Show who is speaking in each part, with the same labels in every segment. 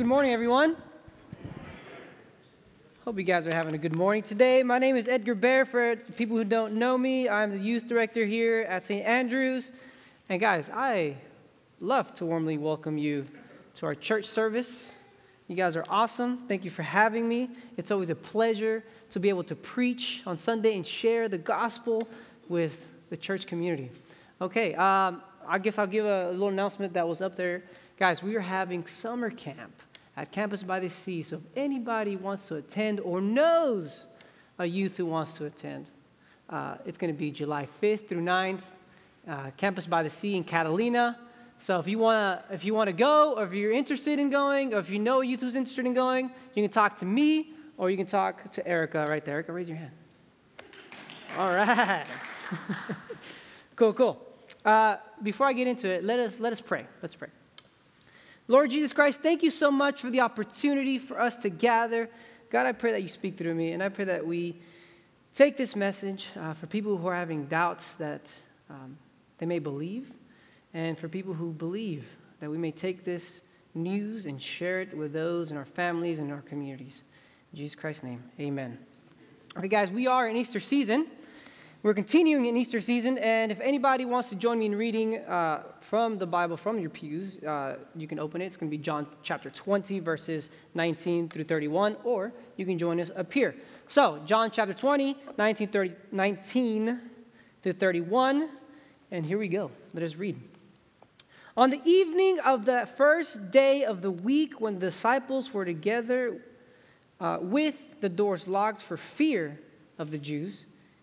Speaker 1: Good morning, everyone. Hope you guys are having a good morning today. My name is Edgar Bear. For people who don't know me, I'm the youth director here at St. Andrews. And guys, I love to warmly welcome you to our church service. You guys are awesome. Thank you for having me. It's always a pleasure to be able to preach on Sunday and share the gospel with the church community. Okay, um, I guess I'll give a little announcement that was up there. Guys, we are having summer camp at Campus by the Sea. So if anybody wants to attend or knows a youth who wants to attend, uh, it's going to be July 5th through 9th, uh, Campus by the Sea in Catalina. So if you want to if you want to go, or if you're interested in going, or if you know a youth who's interested in going, you can talk to me, or you can talk to Erica right there. Erica, raise your hand. All right. cool, cool. Uh, before I get into it, let us let us pray. Let's pray. Lord Jesus Christ, thank you so much for the opportunity for us to gather. God, I pray that you speak through me, and I pray that we take this message uh, for people who are having doubts that um, they may believe, and for people who believe that we may take this news and share it with those in our families and our communities. In Jesus Christ's name, amen. Okay, guys, we are in Easter season. We're continuing in Easter season, and if anybody wants to join me in reading uh, from the Bible from your pews, uh, you can open it. It's going to be John chapter 20, verses 19 through 31, or you can join us up here. So, John chapter 20, 19, 30, 19 through 31, and here we go. Let us read. On the evening of the first day of the week, when the disciples were together uh, with the doors locked for fear of the Jews,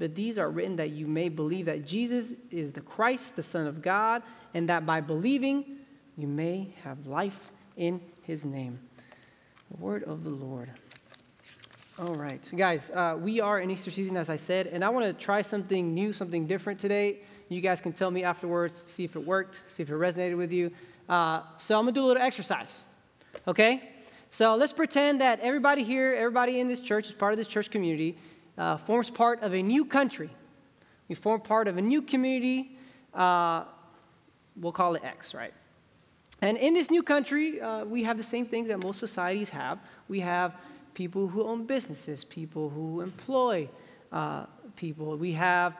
Speaker 1: but these are written that you may believe that Jesus is the Christ, the Son of God and that by believing you may have life in his name. The word of the Lord. All right, guys, uh, we are in Easter season, as I said, and I want to try something new, something different today. You guys can tell me afterwards, see if it worked, see if it resonated with you. Uh, so I'm gonna do a little exercise, okay? So let's pretend that everybody here, everybody in this church, is part of this church community, uh, forms part of a new country. We form part of a new community. Uh, we'll call it X, right? And in this new country, uh, we have the same things that most societies have. We have people who own businesses, people who employ uh, people. We have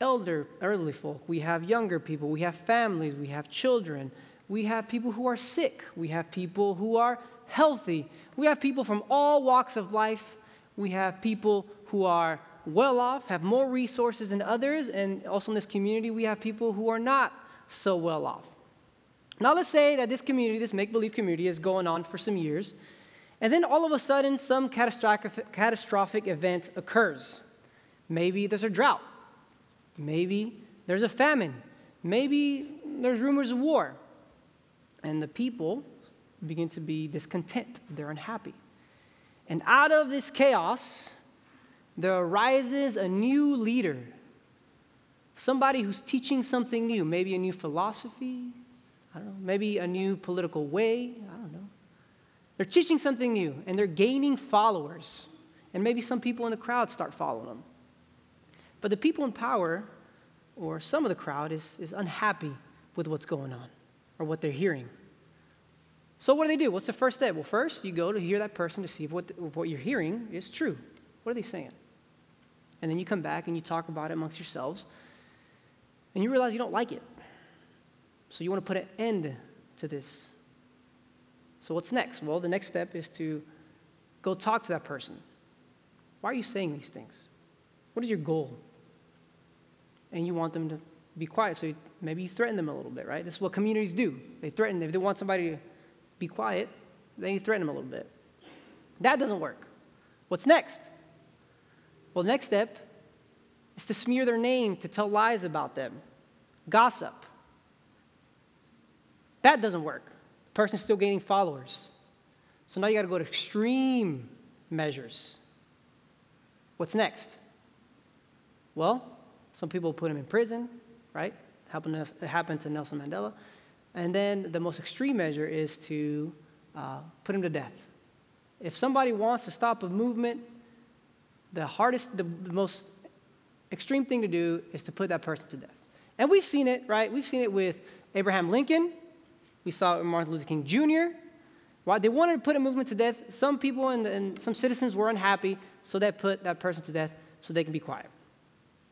Speaker 1: elder, elderly folk. We have younger people. We have families. We have children. We have people who are sick. We have people who are healthy. We have people from all walks of life. We have people who are well off, have more resources than others. And also in this community, we have people who are not so well off. Now, let's say that this community, this make believe community, is going on for some years, and then all of a sudden, some catastrophic, catastrophic event occurs. Maybe there's a drought, maybe there's a famine, maybe there's rumors of war, and the people begin to be discontent, they're unhappy. And out of this chaos, there arises a new leader somebody who's teaching something new, maybe a new philosophy, I don't know, maybe a new political way, I don't know. They're teaching something new and they're gaining followers. And maybe some people in the crowd start following them. But the people in power, or some of the crowd, is, is unhappy with what's going on or what they're hearing. So, what do they do? What's the first step? Well, first, you go to hear that person to see if what, if what you're hearing is true. What are they saying? And then you come back and you talk about it amongst yourselves, and you realize you don't like it. So, you want to put an end to this. So, what's next? Well, the next step is to go talk to that person. Why are you saying these things? What is your goal? And you want them to be quiet, so maybe you threaten them a little bit, right? This is what communities do. They threaten, if they want somebody to be quiet, then you threaten them a little bit. That doesn't work. What's next? Well, next step is to smear their name, to tell lies about them, gossip. That doesn't work. The person's still gaining followers. So now you got to go to extreme measures. What's next? Well, some people put him in prison, right? It happened to Nelson Mandela. And then the most extreme measure is to uh, put him to death. If somebody wants to stop a movement, the hardest, the, the most extreme thing to do is to put that person to death. And we've seen it, right? We've seen it with Abraham Lincoln. We saw it with Martin Luther King Jr. Why they wanted to put a movement to death. Some people and, and some citizens were unhappy, so they put that person to death so they can be quiet.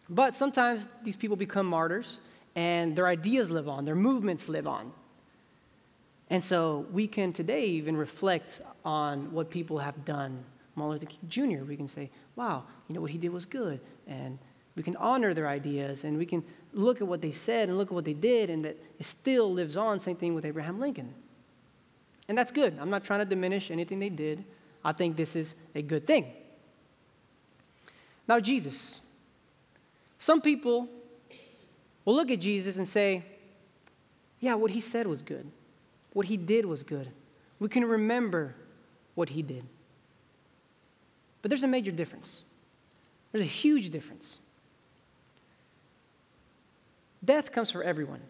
Speaker 1: But sometimes these people become martyrs and their ideas live on, their movements live on. And so we can today even reflect on what people have done. Martin Luther King Jr., we can say, wow, you know what he did was good. And we can honor their ideas and we can look at what they said and look at what they did and that it still lives on. Same thing with Abraham Lincoln. And that's good. I'm not trying to diminish anything they did. I think this is a good thing. Now, Jesus. Some people will look at Jesus and say, yeah, what he said was good. What he did was good. We can remember what he did. But there's a major difference. There's a huge difference. Death comes for everyone.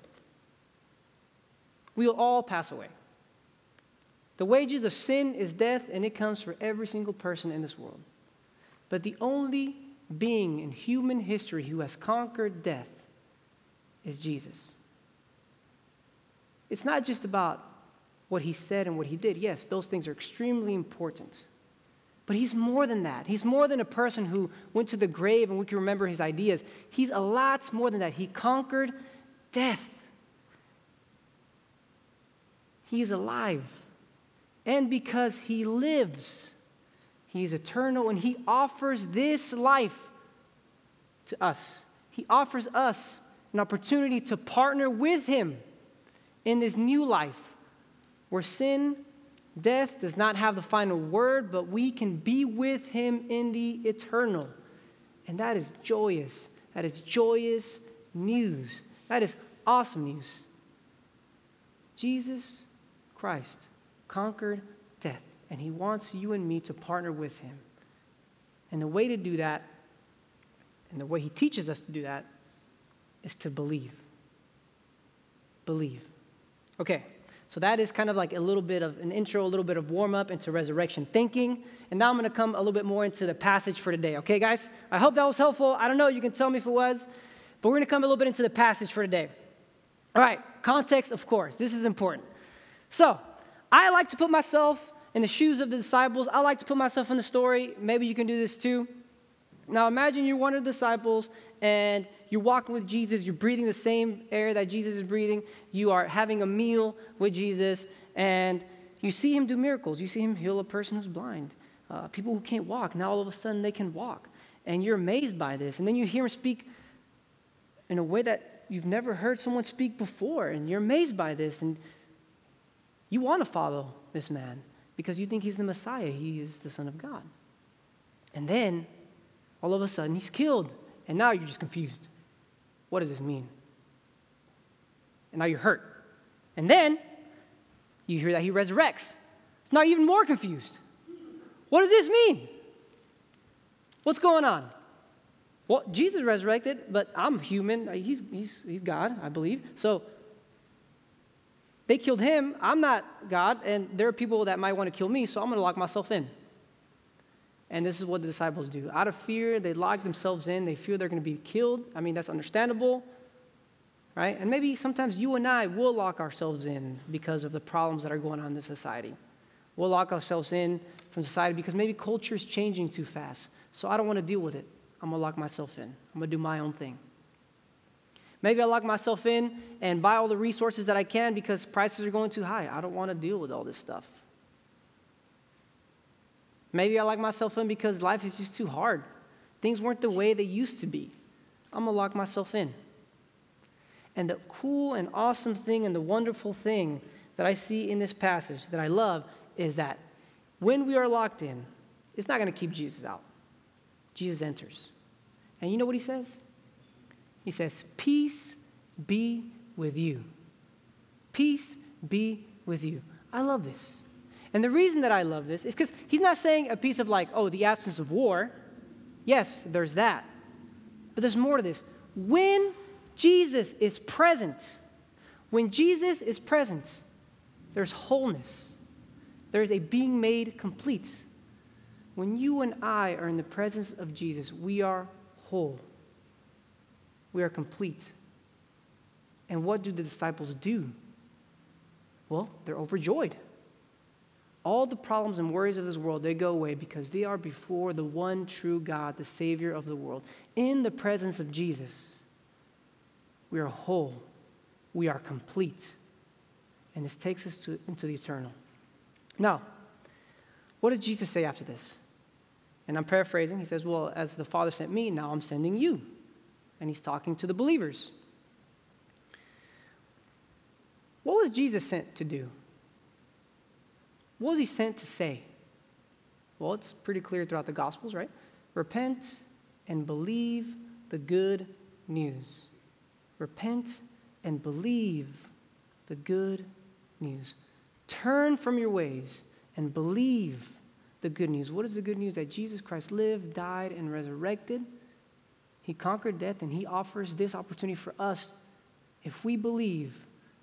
Speaker 1: We will all pass away. The wages of sin is death, and it comes for every single person in this world. But the only being in human history who has conquered death is Jesus. It's not just about what he said and what he did. Yes, those things are extremely important. But he's more than that. He's more than a person who went to the grave and we can remember his ideas. He's a lot more than that. He conquered death. He is alive. And because he lives, he is eternal and He offers this life to us. He offers us an opportunity to partner with Him in this new life where sin, death does not have the final word, but we can be with Him in the eternal. And that is joyous. That is joyous news. That is awesome news. Jesus Christ conquered death and He wants you and me to partner with Him. And the way to do that, and the way He teaches us to do that, is to believe. Believe. Okay, so that is kind of like a little bit of an intro, a little bit of warm up into resurrection thinking. And now I'm going to come a little bit more into the passage for today. Okay, guys? I hope that was helpful. I don't know, you can tell me if it was, but we're going to come a little bit into the passage for today. All right, context, of course. This is important. So, I like to put myself in the shoes of the disciples. I like to put myself in the story. Maybe you can do this too. Now imagine you're one of the disciples and you're walking with Jesus, you're breathing the same air that Jesus is breathing, you are having a meal with Jesus, and you see him do miracles. You see him heal a person who's blind, uh, people who can't walk. Now all of a sudden they can walk. And you're amazed by this. And then you hear him speak in a way that you've never heard someone speak before, and you're amazed by this, and you want to follow this man because you think he's the Messiah, he is the Son of God. And then, all of a sudden, he's killed. And now you're just confused. What does this mean? And now you're hurt. And then, you hear that he resurrects. So now even more confused. What does this mean? What's going on? Well, Jesus resurrected, but I'm human. He's, he's, he's God, I believe. So they killed him. I'm not God, and there are people that might want to kill me, so I'm going to lock myself in. And this is what the disciples do. Out of fear, they lock themselves in. They fear they're going to be killed. I mean, that's understandable, right? And maybe sometimes you and I will lock ourselves in because of the problems that are going on in society. We'll lock ourselves in from society because maybe culture is changing too fast. So I don't want to deal with it. I'm going to lock myself in. I'm going to do my own thing. Maybe I lock myself in and buy all the resources that I can because prices are going too high. I don't want to deal with all this stuff. Maybe I lock myself in because life is just too hard. Things weren't the way they used to be. I'm going to lock myself in. And the cool and awesome thing and the wonderful thing that I see in this passage that I love is that when we are locked in, it's not going to keep Jesus out. Jesus enters. And you know what he says? He says, Peace be with you. Peace be with you. I love this. And the reason that I love this is because he's not saying a piece of like, oh, the absence of war. Yes, there's that. But there's more to this. When Jesus is present, when Jesus is present, there's wholeness. There's a being made complete. When you and I are in the presence of Jesus, we are whole we are complete. And what do the disciples do? Well, they're overjoyed. All the problems and worries of this world, they go away because they are before the one true God, the Savior of the world. In the presence of Jesus, we are whole, we are complete. And this takes us to, into the eternal. Now, what does Jesus say after this? And I'm paraphrasing. He says, Well, as the Father sent me, now I'm sending you and he's talking to the believers. What was Jesus sent to do? What was he sent to say? Well, it's pretty clear throughout the Gospels, right? Repent and believe the good news. Repent and believe the good news. Turn from your ways and believe the good news. What is the good news? That Jesus Christ lived, died, and resurrected he conquered death, and He offers this opportunity for us, if we believe,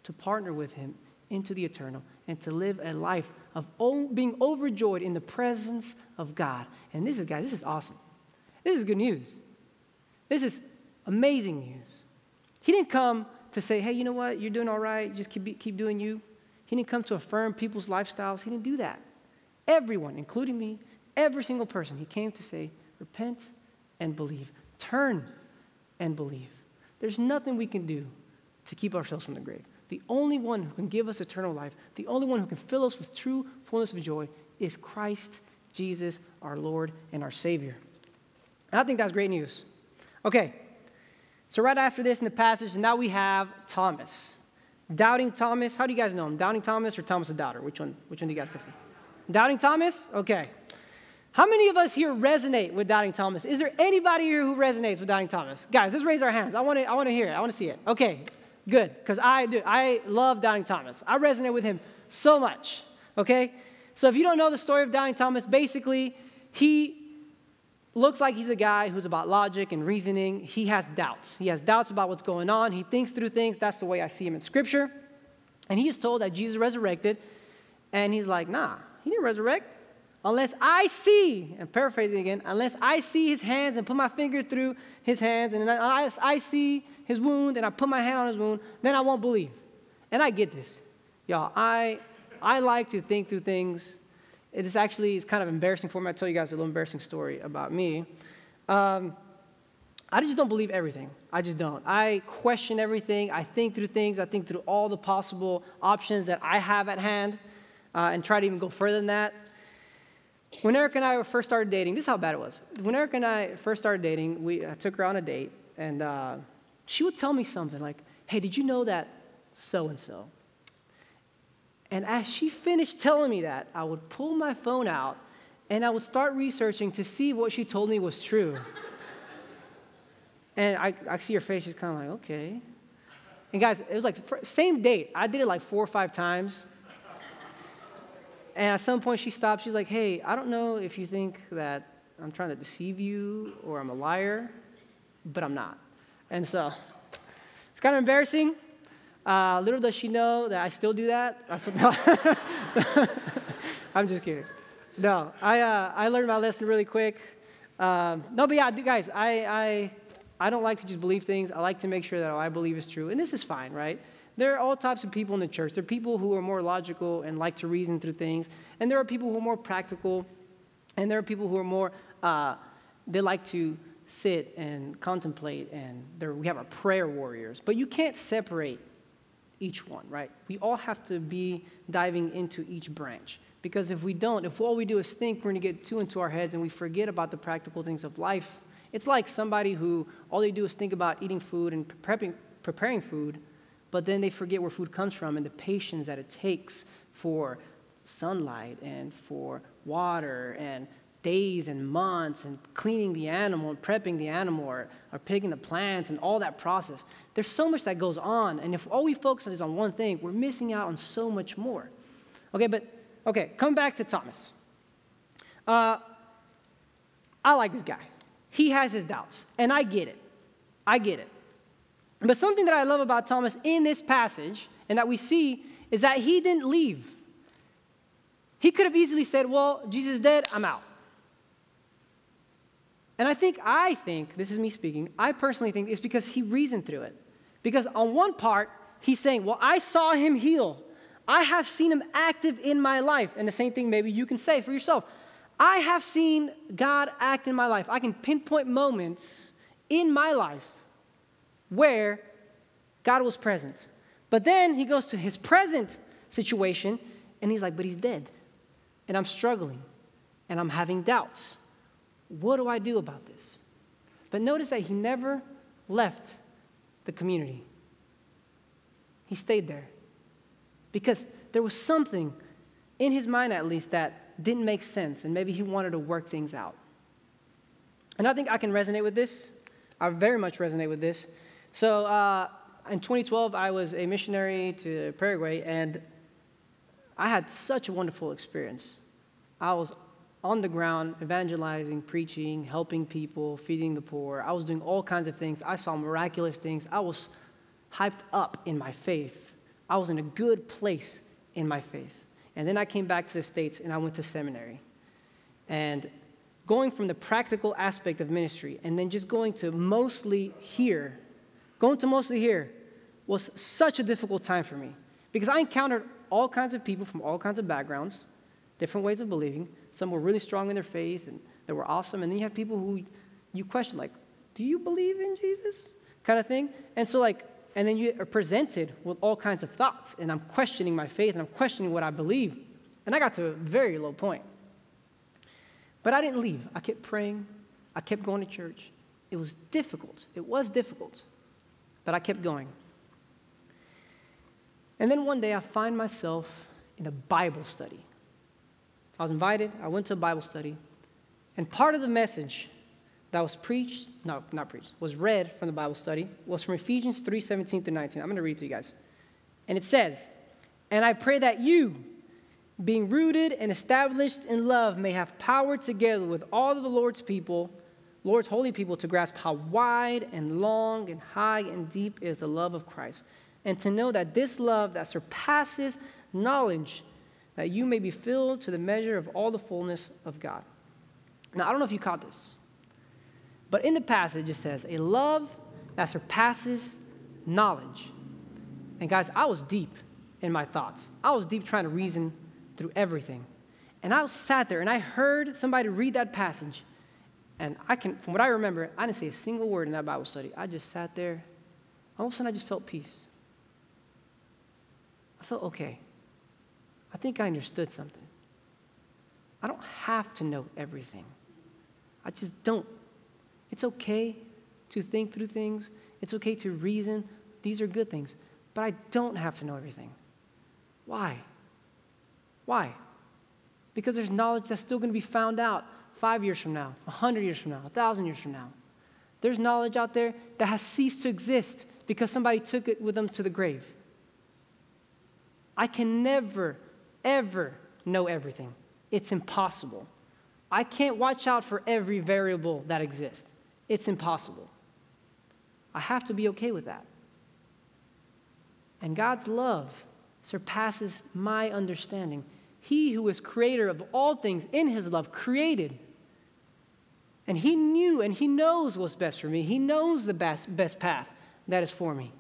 Speaker 1: to partner with Him into the eternal and to live a life of being overjoyed in the presence of God. And this is, guys, this is awesome. This is good news. This is amazing news. He didn't come to say, hey, you know what, you're doing all right, just keep, keep doing you. He didn't come to affirm people's lifestyles. He didn't do that. Everyone, including me, every single person, he came to say, repent and believe. Turn and believe. There's nothing we can do to keep ourselves from the grave. The only one who can give us eternal life, the only one who can fill us with true fullness of joy is Christ Jesus, our Lord and our Savior. And I think that's great news. Okay, so right after this in the passage, now we have Thomas. Doubting Thomas. How do you guys know him? Doubting Thomas or Thomas the Doubter? Which one? Which one do you guys prefer? Doubting Thomas? Okay. How many of us here resonate with Doubting Thomas? Is there anybody here who resonates with Doubting Thomas? Guys, let's raise our hands. I want to I want to hear it. I want to see it. Okay, good. Because I do. I love Doubting Thomas. I resonate with him so much. Okay? So if you don't know the story of Doubting Thomas, basically, he looks like he's a guy who's about logic and reasoning. He has doubts. He has doubts about what's going on. He thinks through things. That's the way I see him in Scripture. And he is told that Jesus resurrected. And he's like, nah, he didn't resurrect unless I see, and paraphrasing again, unless I see his hands and put my finger through his hands, and I, I see his wound and I put my hand on his wound, then I won't believe. And I get this. Y'all, I, I like to think through things. It is actually it's kind of embarrassing for me. I'll tell you guys a little embarrassing story about me. Um, I just don't believe everything. I just don't. I question everything. I think through things. I think through all the possible options that I have at hand uh, and try to even go further than that. When Erica and I first started dating, this is how bad it was. When Erica and I first started dating, we I took her on a date, and uh, she would tell me something like, "Hey, did you know that so and so?" And as she finished telling me that, I would pull my phone out and I would start researching to see what she told me was true. and I, I see her face; she's kind of like, "Okay." And guys, it was like same date. I did it like four or five times. And at some point, she stopped. She's like, Hey, I don't know if you think that I'm trying to deceive you or I'm a liar, but I'm not. And so it's kind of embarrassing. Uh, little does she know that I still do that. I'm just kidding. no, I, uh, I learned my lesson really quick. Um, no, but yeah, guys, I, I, I don't like to just believe things. I like to make sure that what I believe is true. And this is fine, right? There are all types of people in the church. There are people who are more logical and like to reason through things. And there are people who are more practical. And there are people who are more, uh, they like to sit and contemplate. And we have our prayer warriors. But you can't separate each one, right? We all have to be diving into each branch. Because if we don't, if all we do is think, we're going to get too into our heads and we forget about the practical things of life. It's like somebody who all they do is think about eating food and prepping, preparing food, but then they forget where food comes from and the patience that it takes for sunlight and for water and days and months and cleaning the animal and prepping the animal or, or picking the plants and all that process. There's so much that goes on. And if all we focus is on one thing, we're missing out on so much more. Okay, but okay, come back to Thomas. Uh, I like this guy. He has his doubts, and I get it. I get it. But something that I love about Thomas in this passage and that we see is that he didn't leave. He could have easily said, Well, Jesus is dead, I'm out. And I think, I think, this is me speaking, I personally think it's because he reasoned through it. Because on one part, he's saying, Well, I saw him heal. I have seen him active in my life. And the same thing maybe you can say for yourself. I have seen God act in my life. I can pinpoint moments in my life where God was present. But then he goes to his present situation and he's like, But he's dead. And I'm struggling and I'm having doubts. What do I do about this? But notice that he never left the community, he stayed there. Because there was something in his mind, at least, that didn't make sense, and maybe he wanted to work things out. And I think I can resonate with this. I very much resonate with this. So, uh, in 2012, I was a missionary to Paraguay, and I had such a wonderful experience. I was on the ground evangelizing, preaching, helping people, feeding the poor. I was doing all kinds of things. I saw miraculous things. I was hyped up in my faith. I was in a good place in my faith. And then I came back to the States and I went to seminary. And going from the practical aspect of ministry and then just going to mostly here, going to mostly here was such a difficult time for me because I encountered all kinds of people from all kinds of backgrounds, different ways of believing. Some were really strong in their faith and they were awesome. And then you have people who you question, like, do you believe in Jesus? Kind of thing. And so, like, and then you are presented with all kinds of thoughts, and I'm questioning my faith and I'm questioning what I believe. And I got to a very low point. But I didn't leave. I kept praying, I kept going to church. It was difficult. It was difficult, but I kept going. And then one day I find myself in a Bible study. I was invited, I went to a Bible study, and part of the message that was preached, no, not preached, was read from the Bible study was from Ephesians 3 17 through 19. I'm going to read to you guys. And it says, And I pray that you, being rooted and established in love, may have power together with all of the Lord's people, Lord's holy people, to grasp how wide and long and high and deep is the love of Christ, and to know that this love that surpasses knowledge, that you may be filled to the measure of all the fullness of God. Now, I don't know if you caught this. But in the passage, it says, a love that surpasses knowledge. And guys, I was deep in my thoughts. I was deep trying to reason through everything. And I sat there and I heard somebody read that passage. And I can, from what I remember, I didn't say a single word in that Bible study. I just sat there. All of a sudden, I just felt peace. I felt okay. I think I understood something. I don't have to know everything. I just don't. It's okay to think through things, it's okay to reason. These are good things. But I don't have to know everything. Why? Why? Because there's knowledge that's still going to be found out five years from now, a hundred years from now, a thousand years from now. There's knowledge out there that has ceased to exist because somebody took it with them to the grave. I can never, ever know everything. It's impossible. I can't watch out for every variable that exists. It's impossible. I have to be okay with that. And God's love surpasses my understanding. He who is creator of all things in his love created. And he knew and he knows what's best for me. He knows the best, best path that is for me.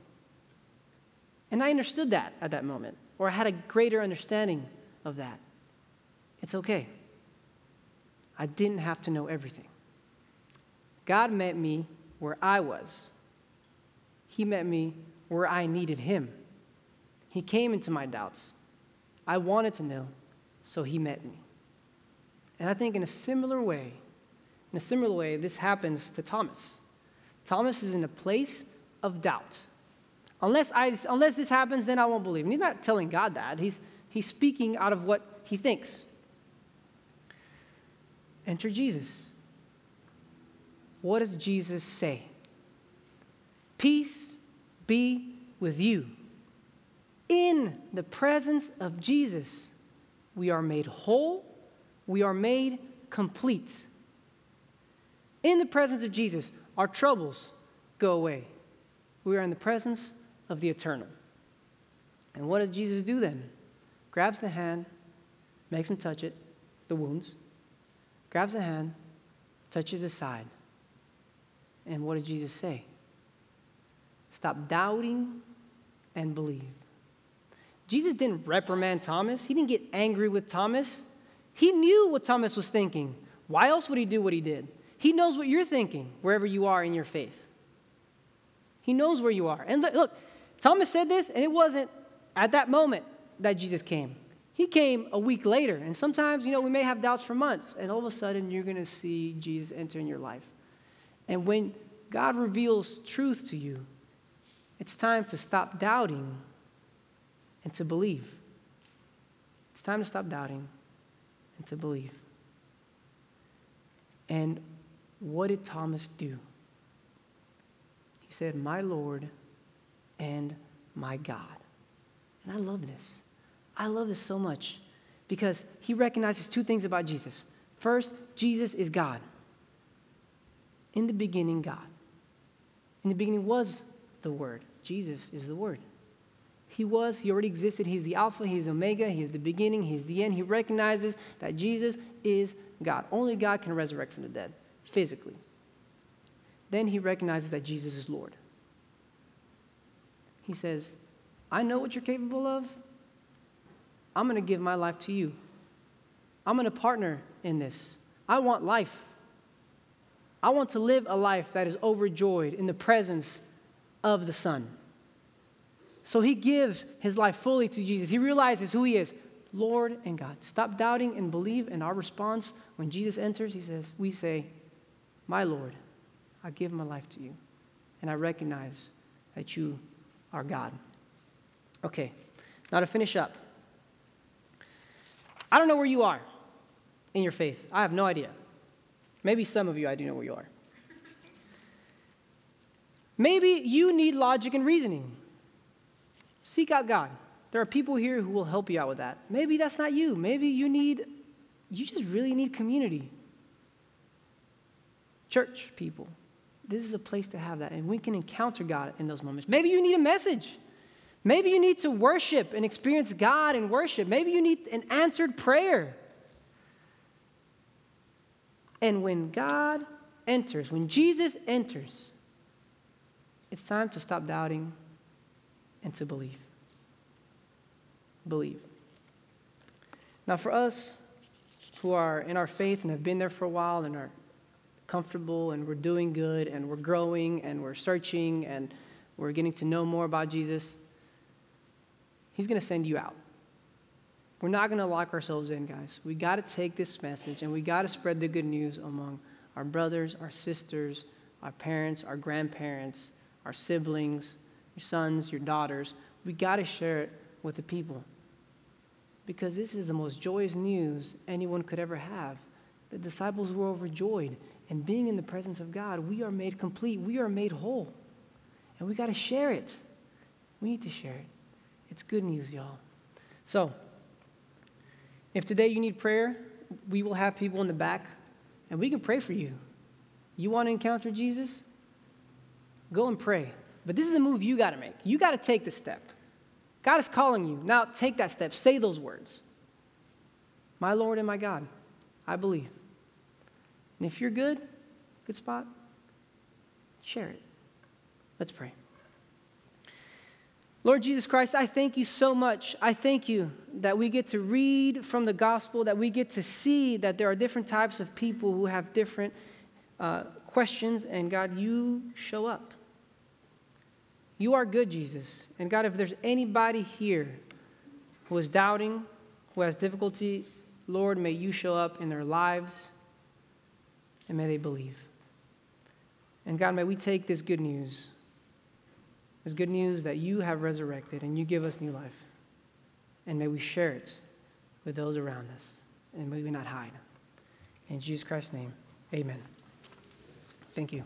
Speaker 1: And I understood that at that moment, or I had a greater understanding of that. It's okay. I didn't have to know everything. God met me where I was, He met me where I needed Him. He came into my doubts. I wanted to know, so He met me. And I think in a similar way, in a similar way, this happens to Thomas. Thomas is in a place of doubt. Unless, I, unless this happens, then I won't believe. And he's not telling God that. He's, he's speaking out of what he thinks. Enter Jesus. What does Jesus say? Peace be with you. In the presence of Jesus, we are made whole, we are made complete. In the presence of Jesus, our troubles go away. We are in the presence of the eternal. And what does Jesus do then? Grabs the hand, makes him touch it, the wounds, grabs the hand, touches the side. And what did Jesus say? Stop doubting and believe. Jesus didn't reprimand Thomas, he didn't get angry with Thomas. He knew what Thomas was thinking. Why else would he do what he did? He knows what you're thinking wherever you are in your faith. He knows where you are. And look, Thomas said this, and it wasn't at that moment that Jesus came. He came a week later. And sometimes, you know, we may have doubts for months, and all of a sudden you're going to see Jesus enter in your life. And when God reveals truth to you, it's time to stop doubting and to believe. It's time to stop doubting and to believe. And what did Thomas do? He said, My Lord and my God. And I love this. I love this so much because he recognizes two things about Jesus. First, Jesus is God. In the beginning, God. In the beginning was the Word. Jesus is the Word. He was, he already existed. He's the Alpha, he's Omega, he's the beginning, he's the end. He recognizes that Jesus is God. Only God can resurrect from the dead, physically. Then he recognizes that Jesus is Lord. He says, I know what you're capable of. I'm going to give my life to you. I'm going to partner in this. I want life. I want to live a life that is overjoyed in the presence of the Son. So he gives his life fully to Jesus. He realizes who he is Lord and God. Stop doubting and believe. And our response when Jesus enters, he says, We say, My Lord, I give my life to you. And I recognize that you are God. Okay, now to finish up. I don't know where you are in your faith. I have no idea. Maybe some of you, I do know where you are. Maybe you need logic and reasoning. Seek out God. There are people here who will help you out with that. Maybe that's not you. Maybe you need, you just really need community. Church people. This is a place to have that, and we can encounter God in those moments. Maybe you need a message. Maybe you need to worship and experience God in worship. Maybe you need an answered prayer. And when God enters, when Jesus enters, it's time to stop doubting and to believe. Believe. Now, for us who are in our faith and have been there for a while and are comfortable and we're doing good and we're growing and we're searching and we're getting to know more about Jesus, He's going to send you out. We're not going to lock ourselves in, guys. We got to take this message and we got to spread the good news among our brothers, our sisters, our parents, our grandparents, our siblings, your sons, your daughters. We got to share it with the people because this is the most joyous news anyone could ever have. The disciples were overjoyed, and being in the presence of God, we are made complete, we are made whole, and we got to share it. We need to share it. It's good news, y'all. So, if today you need prayer, we will have people in the back and we can pray for you. You want to encounter Jesus? Go and pray. But this is a move you got to make. You got to take the step. God is calling you. Now take that step. Say those words. my Lord and my God. I believe. And if you're good, good spot, share it. Let's pray. Lord Jesus Christ, I thank you so much. I thank you that we get to read from the gospel, that we get to see that there are different types of people who have different uh, questions, and God, you show up. You are good, Jesus. And God, if there's anybody here who is doubting, who has difficulty, Lord, may you show up in their lives and may they believe. And God, may we take this good news it's good news that you have resurrected and you give us new life. And may we share it with those around us. And may we not hide. In Jesus Christ's name, amen. Thank you.